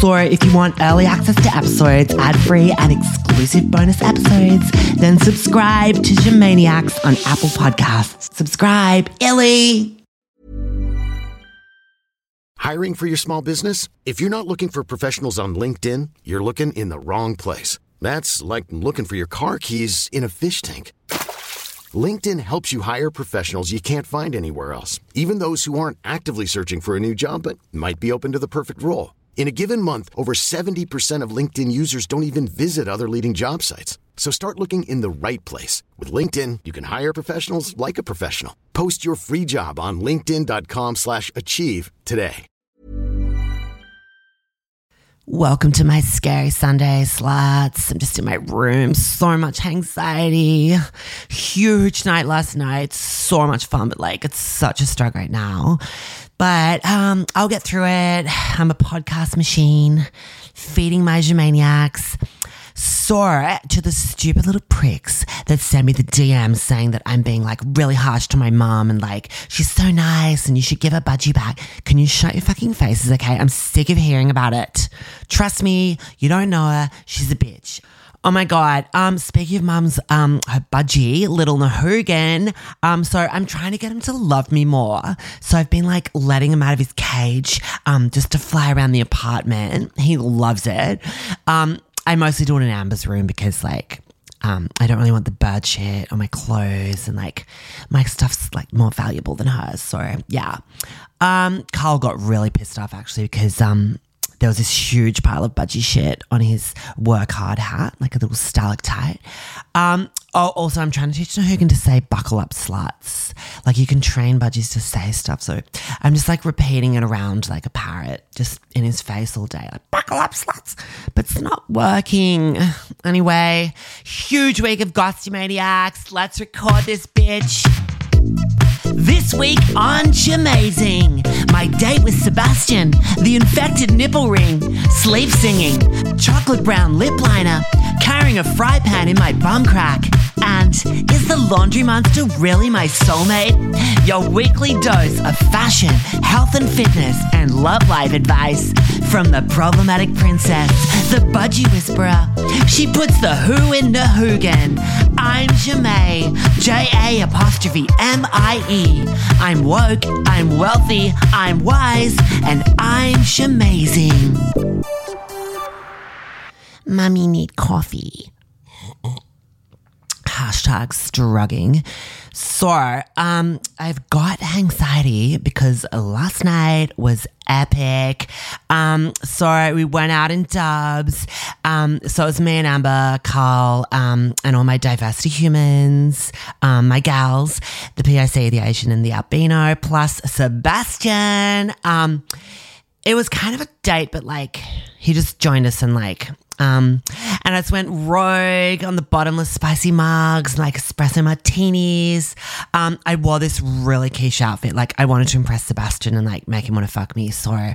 So if you want early access to episodes, ad-free and exclusive bonus episodes, then subscribe to Jamaniacs on Apple Podcasts. Subscribe, Illy. Hiring for your small business? If you're not looking for professionals on LinkedIn, you're looking in the wrong place. That's like looking for your car keys in a fish tank. LinkedIn helps you hire professionals you can't find anywhere else, even those who aren't actively searching for a new job but might be open to the perfect role. In a given month, over 70% of LinkedIn users don't even visit other leading job sites. So start looking in the right place. With LinkedIn, you can hire professionals like a professional. Post your free job on linkedin.com slash achieve today. Welcome to my scary Sunday sluts. I'm just in my room. So much anxiety. Huge night last night. So much fun, but like it's such a struggle right now. But um, I'll get through it. I'm a podcast machine, feeding my Germaniacs. Sore to the stupid little pricks that send me the DMs saying that I'm being like really harsh to my mom and like she's so nice and you should give her budgie back. Can you shut your fucking faces, okay? I'm sick of hearing about it. Trust me, you don't know her. She's a bitch. Oh my god. Um, speaking of mums, um, her budgie, little Nahugan. Um, so I'm trying to get him to love me more. So I've been like letting him out of his cage, um, just to fly around the apartment. He loves it. Um, I mostly do it in Amber's room because like um, I don't really want the bird shit on my clothes and like my stuff's like more valuable than hers. So yeah. Um, Carl got really pissed off actually because um there was this huge pile of budgie shit on his work hard hat, like a little stalactite. Um, oh, also, I'm trying to teach Nahugan to say buckle up sluts. Like you can train budgies to say stuff. So I'm just like repeating it around like a parrot, just in his face all day, like buckle up sluts. But it's not working. Anyway, huge week of Ghosty Maniacs. Let's record this bitch. This week on Jamazing, my date with Sebastian, the infected nipple ring, sleep singing, chocolate brown lip liner, carrying a fry pan in my bum crack, and is the laundry monster really my soulmate? Your weekly dose of fashion, health and fitness, and love life advice from the problematic princess, the budgie whisperer. She puts the who in the hoogan. I'm Ja'mie, J A apostrophe M I E. I'm woke, I'm wealthy, I'm wise, and I'm shamazing. Mummy need coffee. Hashtag struggling. So, um, I've got anxiety because last night was epic. Um, so we went out in dubs. Um, so it was me and Amber, Carl, um, and all my diversity humans, um, my gals, the POC, the Asian, and the albino, plus Sebastian. Um, it was kind of a date, but like he just joined us and like um, and I just went rogue on the bottomless spicy mugs, like espresso martinis. Um, I wore this really quiche outfit. Like I wanted to impress Sebastian and like make him want to fuck me. So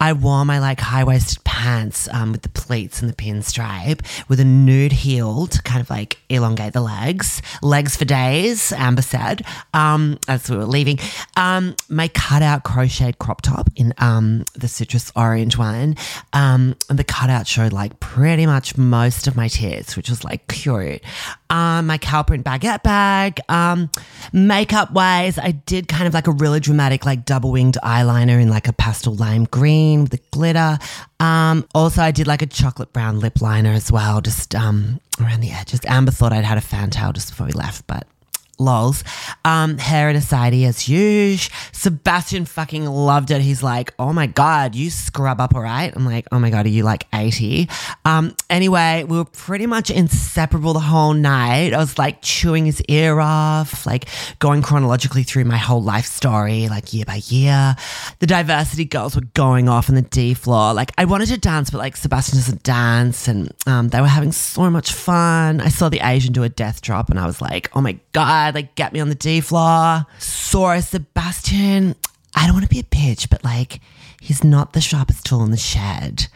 I wore my like high waisted pants um, with the pleats and the pinstripe with a nude heel to kind of like elongate the legs. Legs for days, Amber said. Um, as we were leaving. Um, my cutout crocheted crop top in um, the citrus orange one. Um, and the cutout showed like pretty much most of my tits, which was like cute. Um, my cow baguette bag. Um, makeup wise, I did kind of like a really dramatic, like double winged eyeliner in like a pastel lime green with the glitter. Um, also, I did like a chocolate brown lip liner as well, just um, around the edges. Amber thought I'd had a fantail just before we left, but lols. Um, hair in a sidey as usual. Sebastian fucking loved it. He's like, oh my God, you scrub up all right? I'm like, oh my God, are you like 80? Um, anyway, we were pretty much inseparable the whole night. I was like chewing his ear off, like going chronologically through my whole life story, like year by year. The diversity girls were going off on the D floor. Like I wanted to dance, but like Sebastian doesn't dance and um, they were having so much fun. I saw the Asian do a death drop and I was like, oh my God, like get me on the D floor. Saw Sebastian. I don't want to be a bitch, but like he's not the sharpest tool in the shed.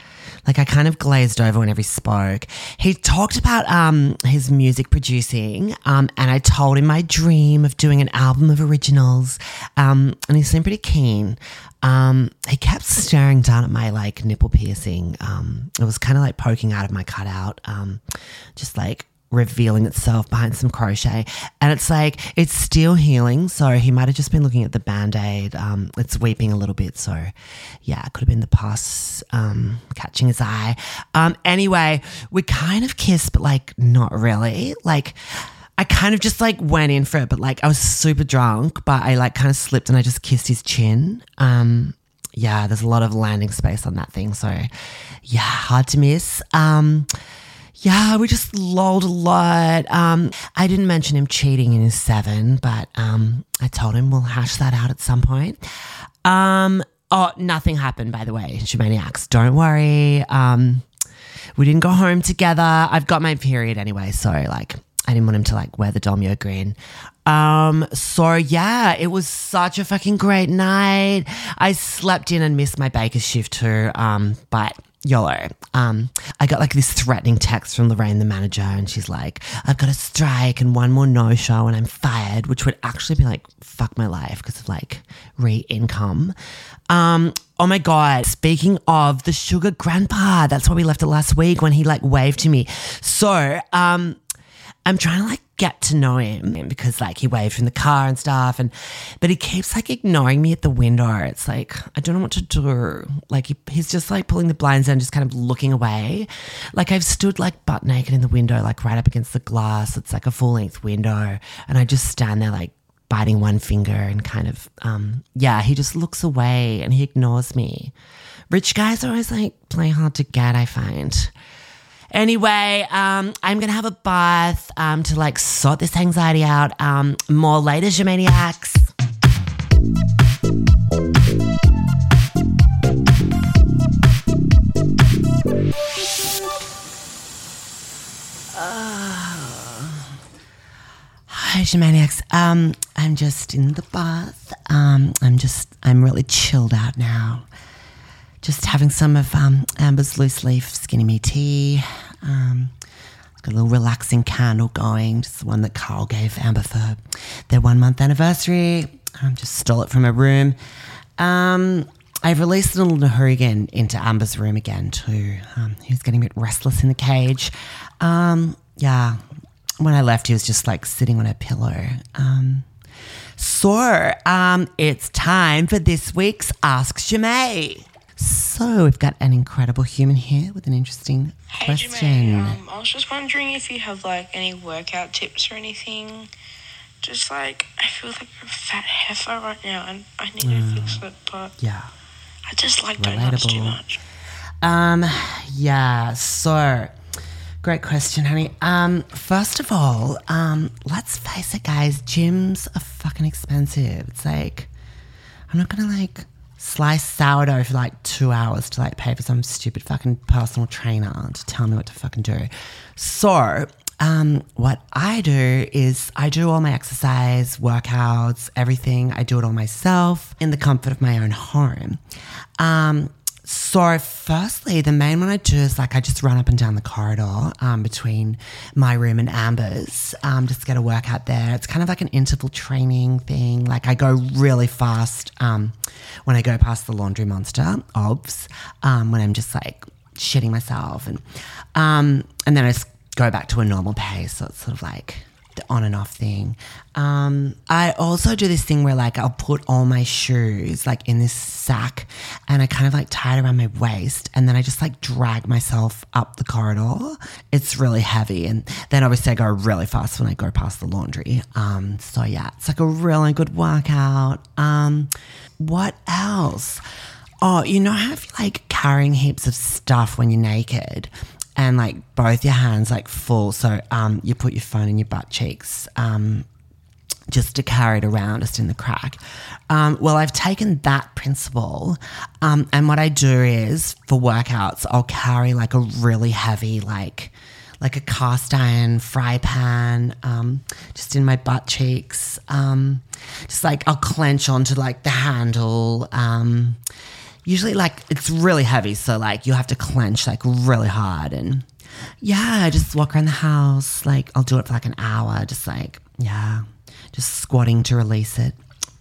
Like I kind of glazed over whenever he spoke. He talked about um, his music producing, um, and I told him my dream of doing an album of originals, um, and he seemed pretty keen. Um, he kept staring down at my like nipple piercing. Um, it was kind of like poking out of my cutout, um, just like revealing itself behind some crochet. And it's like, it's still healing. So he might have just been looking at the band aid. Um, it's weeping a little bit. So yeah, it could have been the pus um, catching his eye. Um, anyway, we kind of kissed, but like not really. Like, I kind of just like went in for it, but like I was super drunk, but I like kind of slipped and I just kissed his chin. Um, yeah, there's a lot of landing space on that thing. So yeah, hard to miss. Um, yeah, we just lolled a lot. Um, I didn't mention him cheating in his seven, but um, I told him we'll hash that out at some point. Um, oh, nothing happened, by the way, Shamaniacs. Don't worry. Um, we didn't go home together. I've got my period anyway, so like I didn't want him to like wear the Domio green. Um, so yeah, it was such a fucking great night. I slept in and missed my baker's shift too. Um, but YOLO. Um, I got like this threatening text from Lorraine, the manager, and she's like, I've got a strike and one more no show and I'm fired, which would actually be like, fuck my life because of like re income. Um, oh my God. Speaking of the sugar grandpa, that's why we left it last week when he like waved to me. So, um, I'm trying to like get to know him because like he waved from the car and stuff. And but he keeps like ignoring me at the window. It's like i don't know what to do. Like he, he's just like pulling the blinds down just kind of looking away. Like i've stood like butt naked in the window like right up against the glass. It's like a full length window. And i just stand there like biting one finger and kind of um yeah he just looks away and he ignores me. Rich guys are always like play hard to get i find Anyway, um, I'm gonna have a bath um, to like sort this anxiety out. Um, more later, Gemaniacs. Hi, Gemaniacs. Um, I'm just in the bath. Um, I'm just, I'm really chilled out now just having some of um, Amber's loose leaf skinny me tea. Um, got a little relaxing candle going, just the one that Carl gave Amber for their one month anniversary. Um, just stole it from her room. Um, I've released little Nahurigan into Amber's room again too. Um, he was getting a bit restless in the cage. Um, yeah, when I left, he was just like sitting on a pillow. Um, so it's time for this week's Ask Ja'mie. So we've got an incredible human here with an interesting Hey, question. Jermaine, um, I was just wondering if you have like any workout tips or anything. Just like I feel like a fat heifer right now, and I need to fix it, but yeah. I just like donuts too much. Um, yeah, so great question, honey. Um, first of all, um, let's face it, guys, gyms are fucking expensive. It's like I'm not gonna like slice sourdough for like two hours to like pay for some stupid fucking personal trainer to tell me what to fucking do. So um, what I do is I do all my exercise, workouts, everything. I do it all myself in the comfort of my own home. Um, so, firstly, the main one I do is like I just run up and down the corridor um, between my room and Amber's, um, just get a workout there. It's kind of like an interval training thing. Like I go really fast um, when I go past the laundry monster, obs, um, when I'm just like shitting myself, and um, and then I just go back to a normal pace. So it's sort of like the on and off thing. Um, I also do this thing where like I'll put all my shoes like in this sack and I kind of like tie it around my waist and then I just like drag myself up the corridor. It's really heavy and then obviously I go really fast when I go past the laundry. Um, so yeah, it's like a really good workout. Um, what else? Oh, you know how if you're like carrying heaps of stuff when you're naked and like both your hands like full, so um, you put your phone in your butt cheeks um, just to carry it around just in the crack. Um, well, I've taken that principle, um, and what I do is for workouts, I'll carry like a really heavy like like a cast iron fry pan um, just in my butt cheeks. Um, just like I'll clench onto like the handle. Usually like it's really heavy, so like you have to clench like really hard and yeah, I just walk around the house. Like I'll do it for like an hour, just like yeah, just squatting to release it.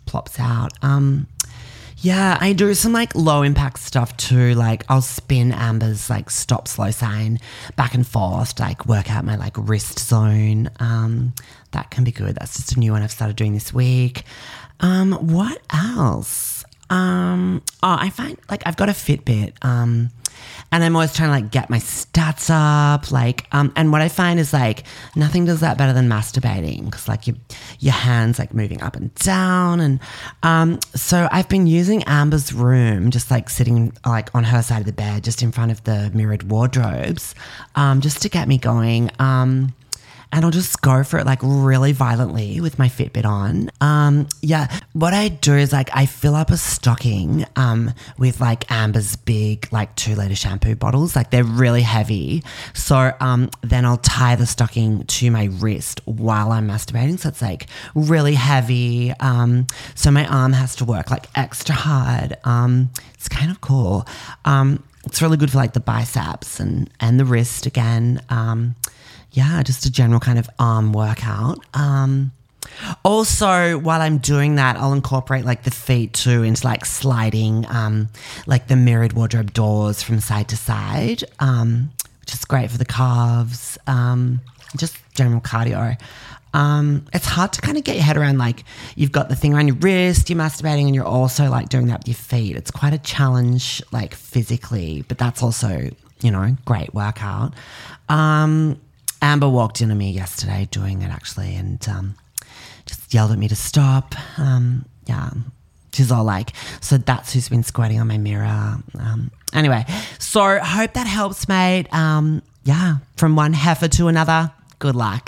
Plops out. Um, yeah, I do some like low impact stuff too. Like I'll spin Amber's like stop slow sign back and forth, like work out my like wrist zone. Um, that can be good. That's just a new one I've started doing this week. Um, what else? Um, oh, I find like I've got a Fitbit. Um, and I'm always trying to like get my stats up, like, um, and what I find is like nothing does that better than masturbating because like your your hands like moving up and down, and um, so I've been using Amber's room, just like sitting like on her side of the bed, just in front of the mirrored wardrobes, um, just to get me going. Um, and I'll just go for it like really violently with my Fitbit on. Um, yeah, what I do is like I fill up a stocking um, with like Amber's big like two liter shampoo bottles. Like they're really heavy. So um, then I'll tie the stocking to my wrist while I'm masturbating. So it's like really heavy. Um, so my arm has to work like extra hard. Um, it's kind of cool. Um, it's really good for like the biceps and and the wrist again. Um, yeah, just a general kind of arm workout. Um, also, while I'm doing that, I'll incorporate like the feet too into like sliding, um, like the mirrored wardrobe doors from side to side, um, which is great for the calves. Um, just general cardio. Um, it's hard to kind of get your head around like you've got the thing around your wrist, you're masturbating, and you're also like doing that with your feet. It's quite a challenge, like physically, but that's also you know great workout. Um, Amber walked into me yesterday doing it actually and um, just yelled at me to stop. Um, yeah. She's all like, so that's who's been squatting on my mirror. Um, anyway, so hope that helps, mate. Um, yeah, from one heifer to another. Good luck.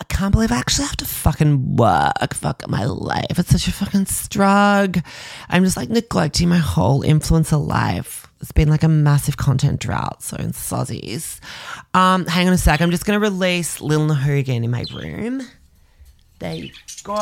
I can't believe I actually have to fucking work. Fuck my life. It's such a fucking struggle. I'm just like neglecting my whole influencer life. It's been like a massive content drought. So in sozzies. Um, hang on a sec. I'm just gonna release Lil Nahugan in my room. There you go.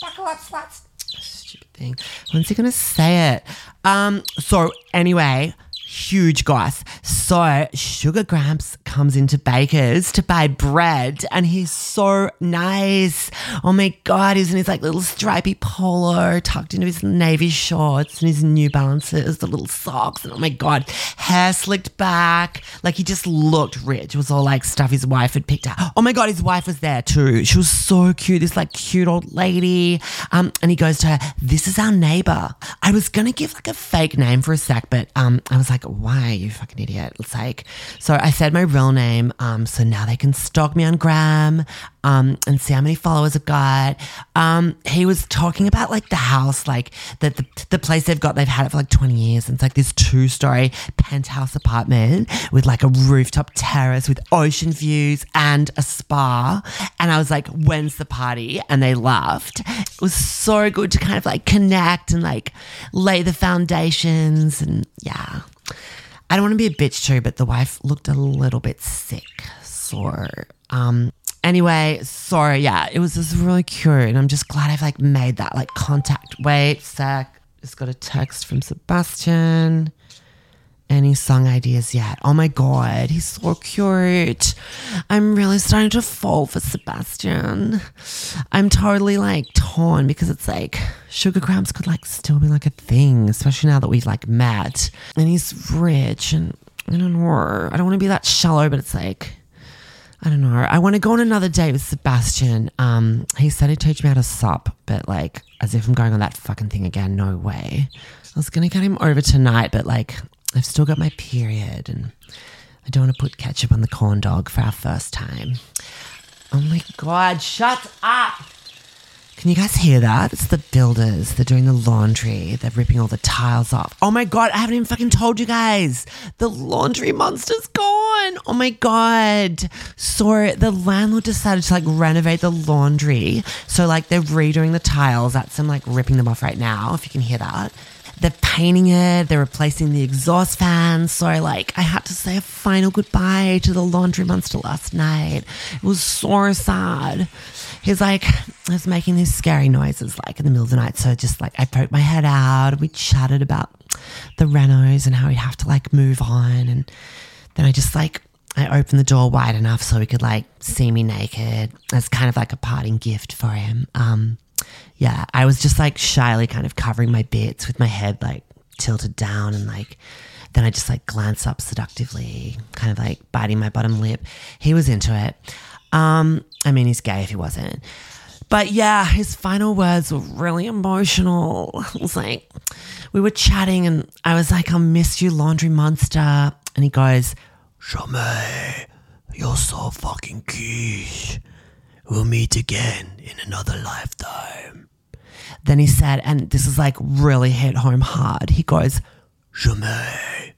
Buckle up, sluts. Stupid thing. When's he gonna say it? Um, so anyway, huge guys. So Sugar Gramps comes into Baker's to buy bread and he's so nice. Oh my god, he's in his like little stripy polo tucked into his navy shorts and his new balances, the little socks, and oh my god, hair slicked back. Like he just looked rich. It was all like stuff his wife had picked out. Oh my god, his wife was there too. She was so cute, this like cute old lady. Um, and he goes to her, This is our neighbor. I was gonna give like a fake name for a sec, but um I was like, why, you fucking idiot? It's like, so I said my real name. Um, so now they can stalk me on Gram, um, and see how many followers I've got. Um, he was talking about like the house, like that the, the place they've got, they've had it for like 20 years. And it's like this two story penthouse apartment with like a rooftop terrace with ocean views and a spa. And I was like, when's the party? And they laughed. It was so good to kind of like connect and like lay the foundations and yeah. I don't want to be a bitch too, but the wife looked a little bit sick. So, um, anyway, sorry, yeah, it was just really cute. And I'm just glad I've like made that like contact. Wait, sec. Just got a text from Sebastian. Any song ideas yet? Oh my god, he's so cute. I'm really starting to fall for Sebastian. I'm totally like torn because it's like sugar Gramps could like still be like a thing, especially now that we've like met. And he's rich and I don't know. I don't want to be that shallow, but it's like I don't know. I want to go on another date with Sebastian. Um, he said he'd teach me how to sup, but like, as if I'm going on that fucking thing again. No way. I was gonna get him over tonight, but like, I've still got my period, and I don't want to put ketchup on the corn dog for our first time. Oh my god! Shut up. Can you guys hear that? It's the builders. They're doing the laundry. They're ripping all the tiles off. Oh my god, I haven't even fucking told you guys. The laundry monster's gone. Oh my god. So the landlord decided to like renovate the laundry. So like they're redoing the tiles. That's them like ripping them off right now, if you can hear that. They're painting it, they're replacing the exhaust fans. So like I had to say a final goodbye to the laundry monster last night. It was so sad he's like, I was making these scary noises like in the middle of the night. So just like I poked my head out. We chatted about the renos and how we'd have to like move on. And then I just like, I opened the door wide enough so he could like see me naked as kind of like a parting gift for him. Um, yeah, I was just like shyly kind of covering my bits with my head like tilted down and like, then I just like glance up seductively, kind of like biting my bottom lip. He was into it. Um, I mean, he's gay if he wasn't. But yeah, his final words were really emotional. It was like, we were chatting and I was like, I miss you, laundry monster. And he goes, Shame, you're so fucking cute. We'll meet again in another lifetime. Then he said, and this is like really hit home hard. He goes, Ja'mie,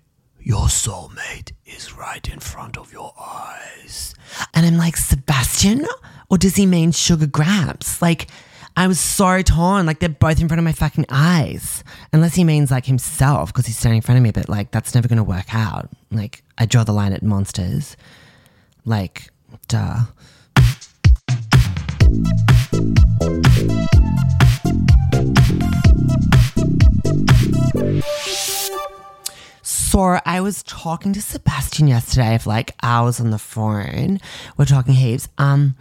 your soulmate is right in front of your eyes. And I'm like, Sebastian? Or does he mean sugar Gramps? Like, I was so torn. Like, they're both in front of my fucking eyes. Unless he means like himself because he's standing in front of me, but like, that's never going to work out. Like, I draw the line at monsters. Like, duh. I was talking to Sebastian yesterday for like hours on the phone. We're talking heaps. Um,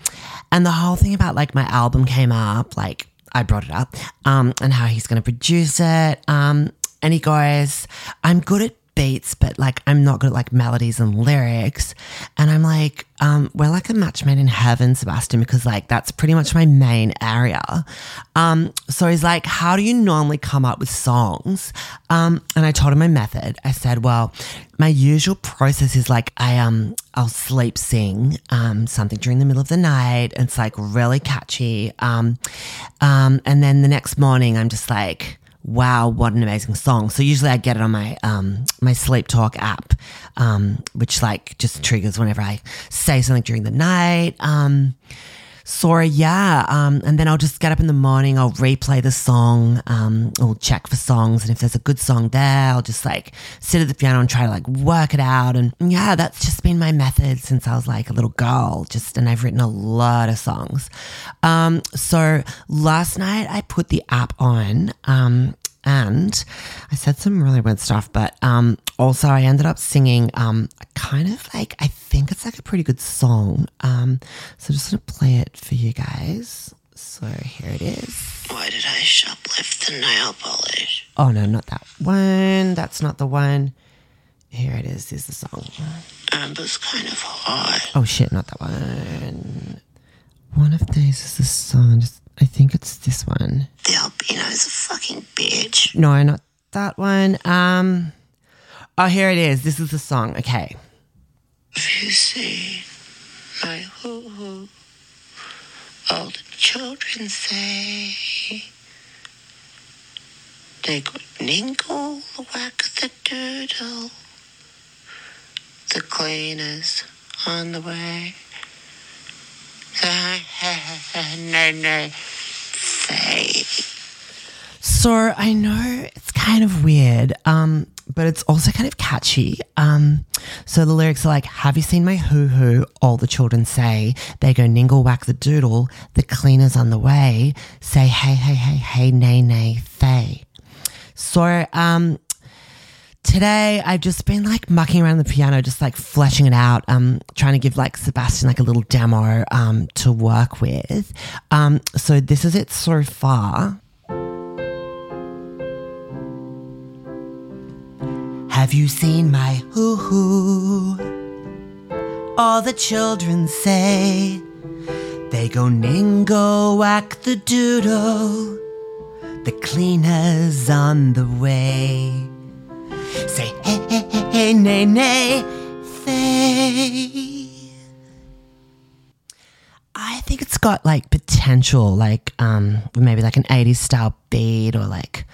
and the whole thing about like my album came up, like I brought it up, um, and how he's gonna produce it. Um, and he goes, I'm good at beats, but like I'm not good at like melodies and lyrics. And I'm like, um, we're like a match made in heaven, Sebastian, because like that's pretty much my main area. Um, so he's like, how do you normally come up with songs? Um, and I told him my method. I said, well, my usual process is like I um I'll sleep sing um something during the middle of the night. It's like really catchy. Um, um, and then the next morning I'm just like wow, what an amazing song. So usually I get it on my um, my Sleep Talk app, um, which like just triggers whenever I say something during the night. Um, so yeah, um, and then I'll just get up in the morning. I'll replay the song. Um, I'll check for songs, and if there's a good song there, I'll just like sit at the piano and try to like work it out. And yeah, that's just been my method since I was like a little girl. Just and I've written a lot of songs. Um, so last night I put the app on. Um, and I said some really weird stuff, but um, also I ended up singing um, kind of like I think it's like a pretty good song. Um, so just gonna play it for you guys. So here it is. Why did I shoplift the nail polish? Oh no, not that one. That's not the one. Here it is. Is the song. Amber's kind of hot. Oh shit, not that one. One of these is the song. Just, I think it's this one. The albino's a fucking bitch. No, not that one. Um. Oh, here it is. This is the song. Okay. If you see my hoo hoo, all the children say they go ningle, whack the doodle. The cleaner's on the way. So I know it's kind of weird, um, but it's also kind of catchy. Um, so the lyrics are like, "Have you seen my hoo hoo?" All the children say. They go ningle whack the doodle. The cleaner's on the way. Say hey hey hey hey nay nay thay. So um, today I've just been like mucking around the piano, just like fleshing it out, um, trying to give like Sebastian like a little demo um, to work with. Um, so this is it so far. Have you seen my hoo hoo? all the children say. They go ningo whack the doodle. The cleaner's on the way. Say hey, hey, hey, hey, nay, nay, they. I think it's got like potential, like um, maybe like an 80s style beat or like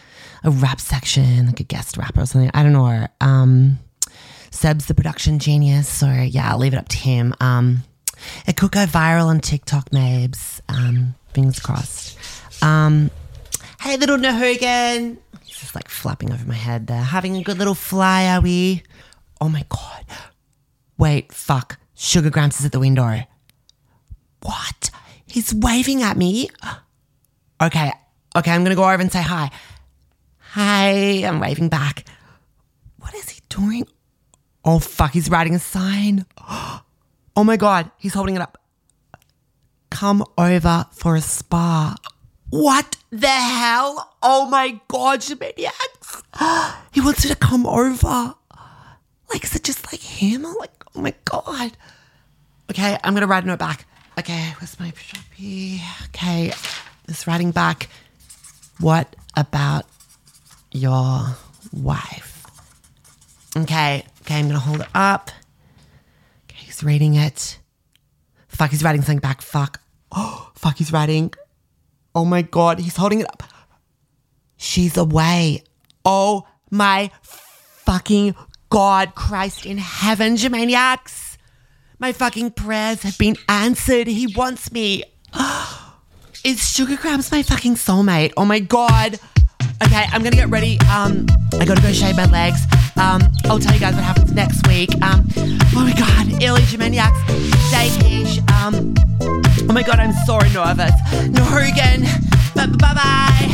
a rap section, like a guest rapper or something. I don't know. Or um, Seb's the production genius, or yeah, I'll leave it up to him. Um, it could go viral on TikTok, Mabes. Um, fingers crossed. Um, hey, little Nahugan. Just like flapping over my head there. Having a good little fly, are we? Oh my God. Wait, fuck. Sugar Gramps is at the window. What? He's waving at me. Okay, okay, I'm gonna go over and say hi. Hi, I'm waving back. What is he doing? Oh, fuck, he's writing a sign. Oh my god, he's holding it up. Come over for a spa. What the hell? Oh my god, Shamaniacs. He wants you to come over. Like, is it just like him? Like, oh my god. Okay, I'm gonna write a note back. Okay, where's my sharpie? Okay, this writing back. What about your wife? Okay, okay, I'm gonna hold it up. Okay, he's reading it. Fuck, he's writing something back. Fuck. Oh, fuck, he's writing. Oh my god, he's holding it up. She's away. Oh my fucking God, Christ in heaven, Germaniacs. My fucking prayers have been answered. He wants me. Is Sugar Gramps my fucking soulmate? Oh my god. Okay, I'm gonna get ready. Um, I gotta go shave my legs. Um, I'll tell you guys what happens next week. Um, oh my god, Illy Geminiacs, Dakish. Um, oh my god, I'm so nervous. Norgan. Bye bye.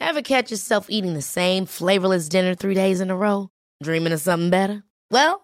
Ever catch yourself eating the same flavorless dinner three days in a row? Dreaming of something better? Well,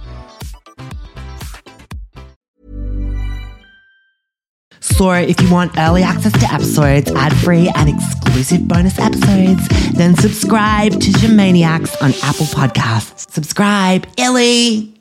So if you want early access to episodes, ad-free and exclusive bonus episodes, then subscribe to Gemaniacs on Apple Podcasts. Subscribe, Illy!